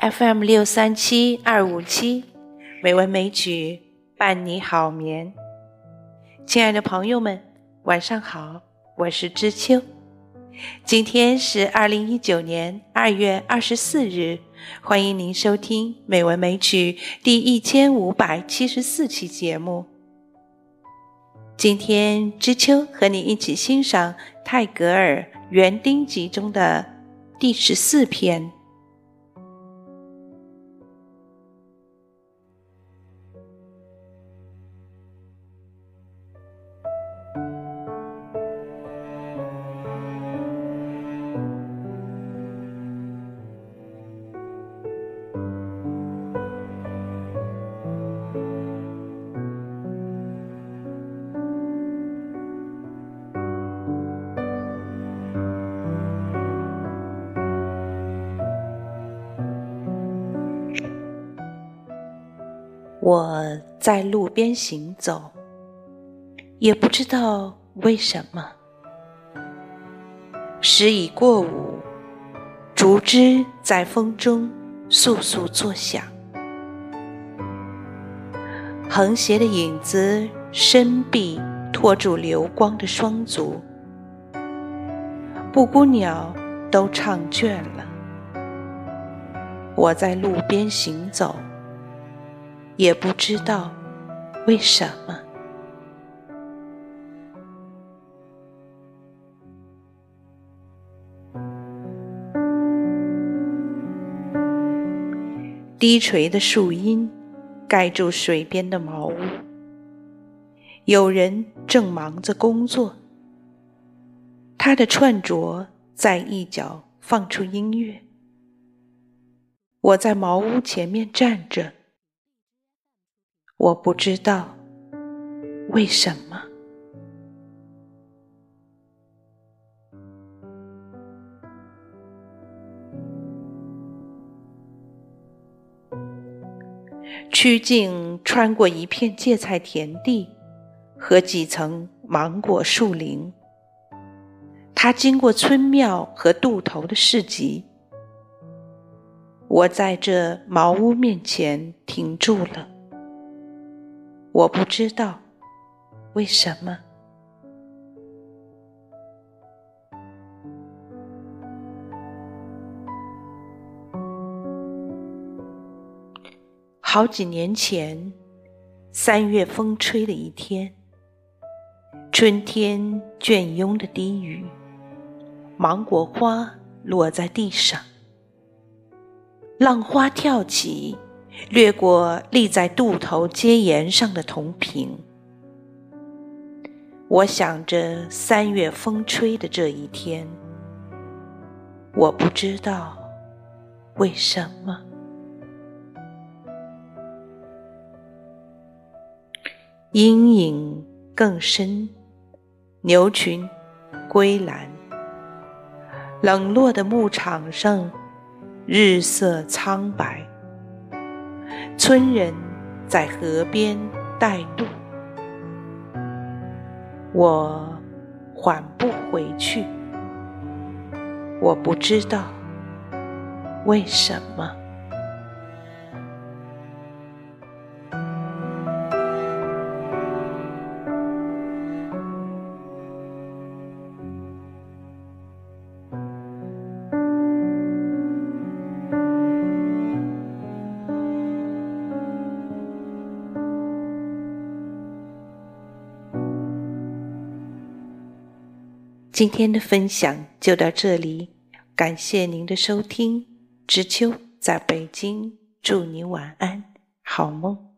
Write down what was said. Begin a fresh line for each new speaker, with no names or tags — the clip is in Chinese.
FM 六三七二五七，美文美曲伴你好眠。亲爱的朋友们，晚上好，我是知秋。今天是二零一九年二月二十四日，欢迎您收听《美文美曲》第一千五百七十四期节目。今天知秋和你一起欣赏泰戈尔《园丁集》中的第十四篇。我在路边行走，也不知道为什么。时已过午，竹枝在风中簌簌作响，横斜的影子伸臂托住流光的双足，布谷鸟都唱倦了。我在路边行走。也不知道为什么，低垂的树荫盖住水边的茅屋，有人正忙着工作，他的串着在一角放出音乐。我在茅屋前面站着。我不知道为什么，曲径穿过一片芥菜田地和几层芒果树林，他经过村庙和渡头的市集。我在这茅屋面前停住了。我不知道为什么。好几年前，三月风吹的一天，春天倦慵的低语，芒果花落在地上，浪花跳起。掠过立在渡头阶沿上的铜瓶，我想着三月风吹的这一天，我不知道为什么。阴影更深，牛群归栏，冷落的牧场上，日色苍白。村人在河边带路，我缓步回去。我不知道为什么。今天的分享就到这里，感谢您的收听。知秋在北京，祝你晚安，好梦。